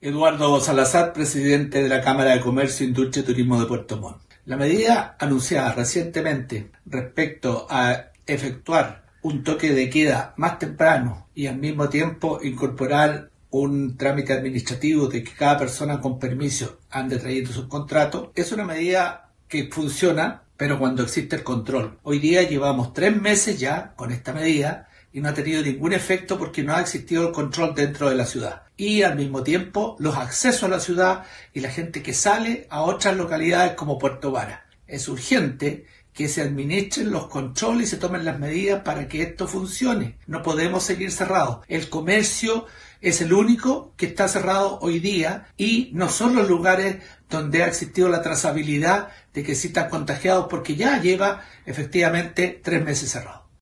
Eduardo Salazar, presidente de la Cámara de Comercio, Industria y Turismo de Puerto Montt. La medida anunciada recientemente respecto a efectuar un toque de queda más temprano y al mismo tiempo incorporar un trámite administrativo de que cada persona con permiso ande trayendo sus contratos es una medida que funciona, pero cuando existe el control. Hoy día llevamos tres meses ya con esta medida y no ha tenido ningún efecto porque no ha existido el control dentro de la ciudad. Y al mismo tiempo los accesos a la ciudad y la gente que sale a otras localidades como Puerto Vara. Es urgente que se administren los controles y se tomen las medidas para que esto funcione. No podemos seguir cerrados. El comercio es el único que está cerrado hoy día y no son los lugares donde ha existido la trazabilidad de que sí están contagiados porque ya lleva efectivamente tres meses cerrado.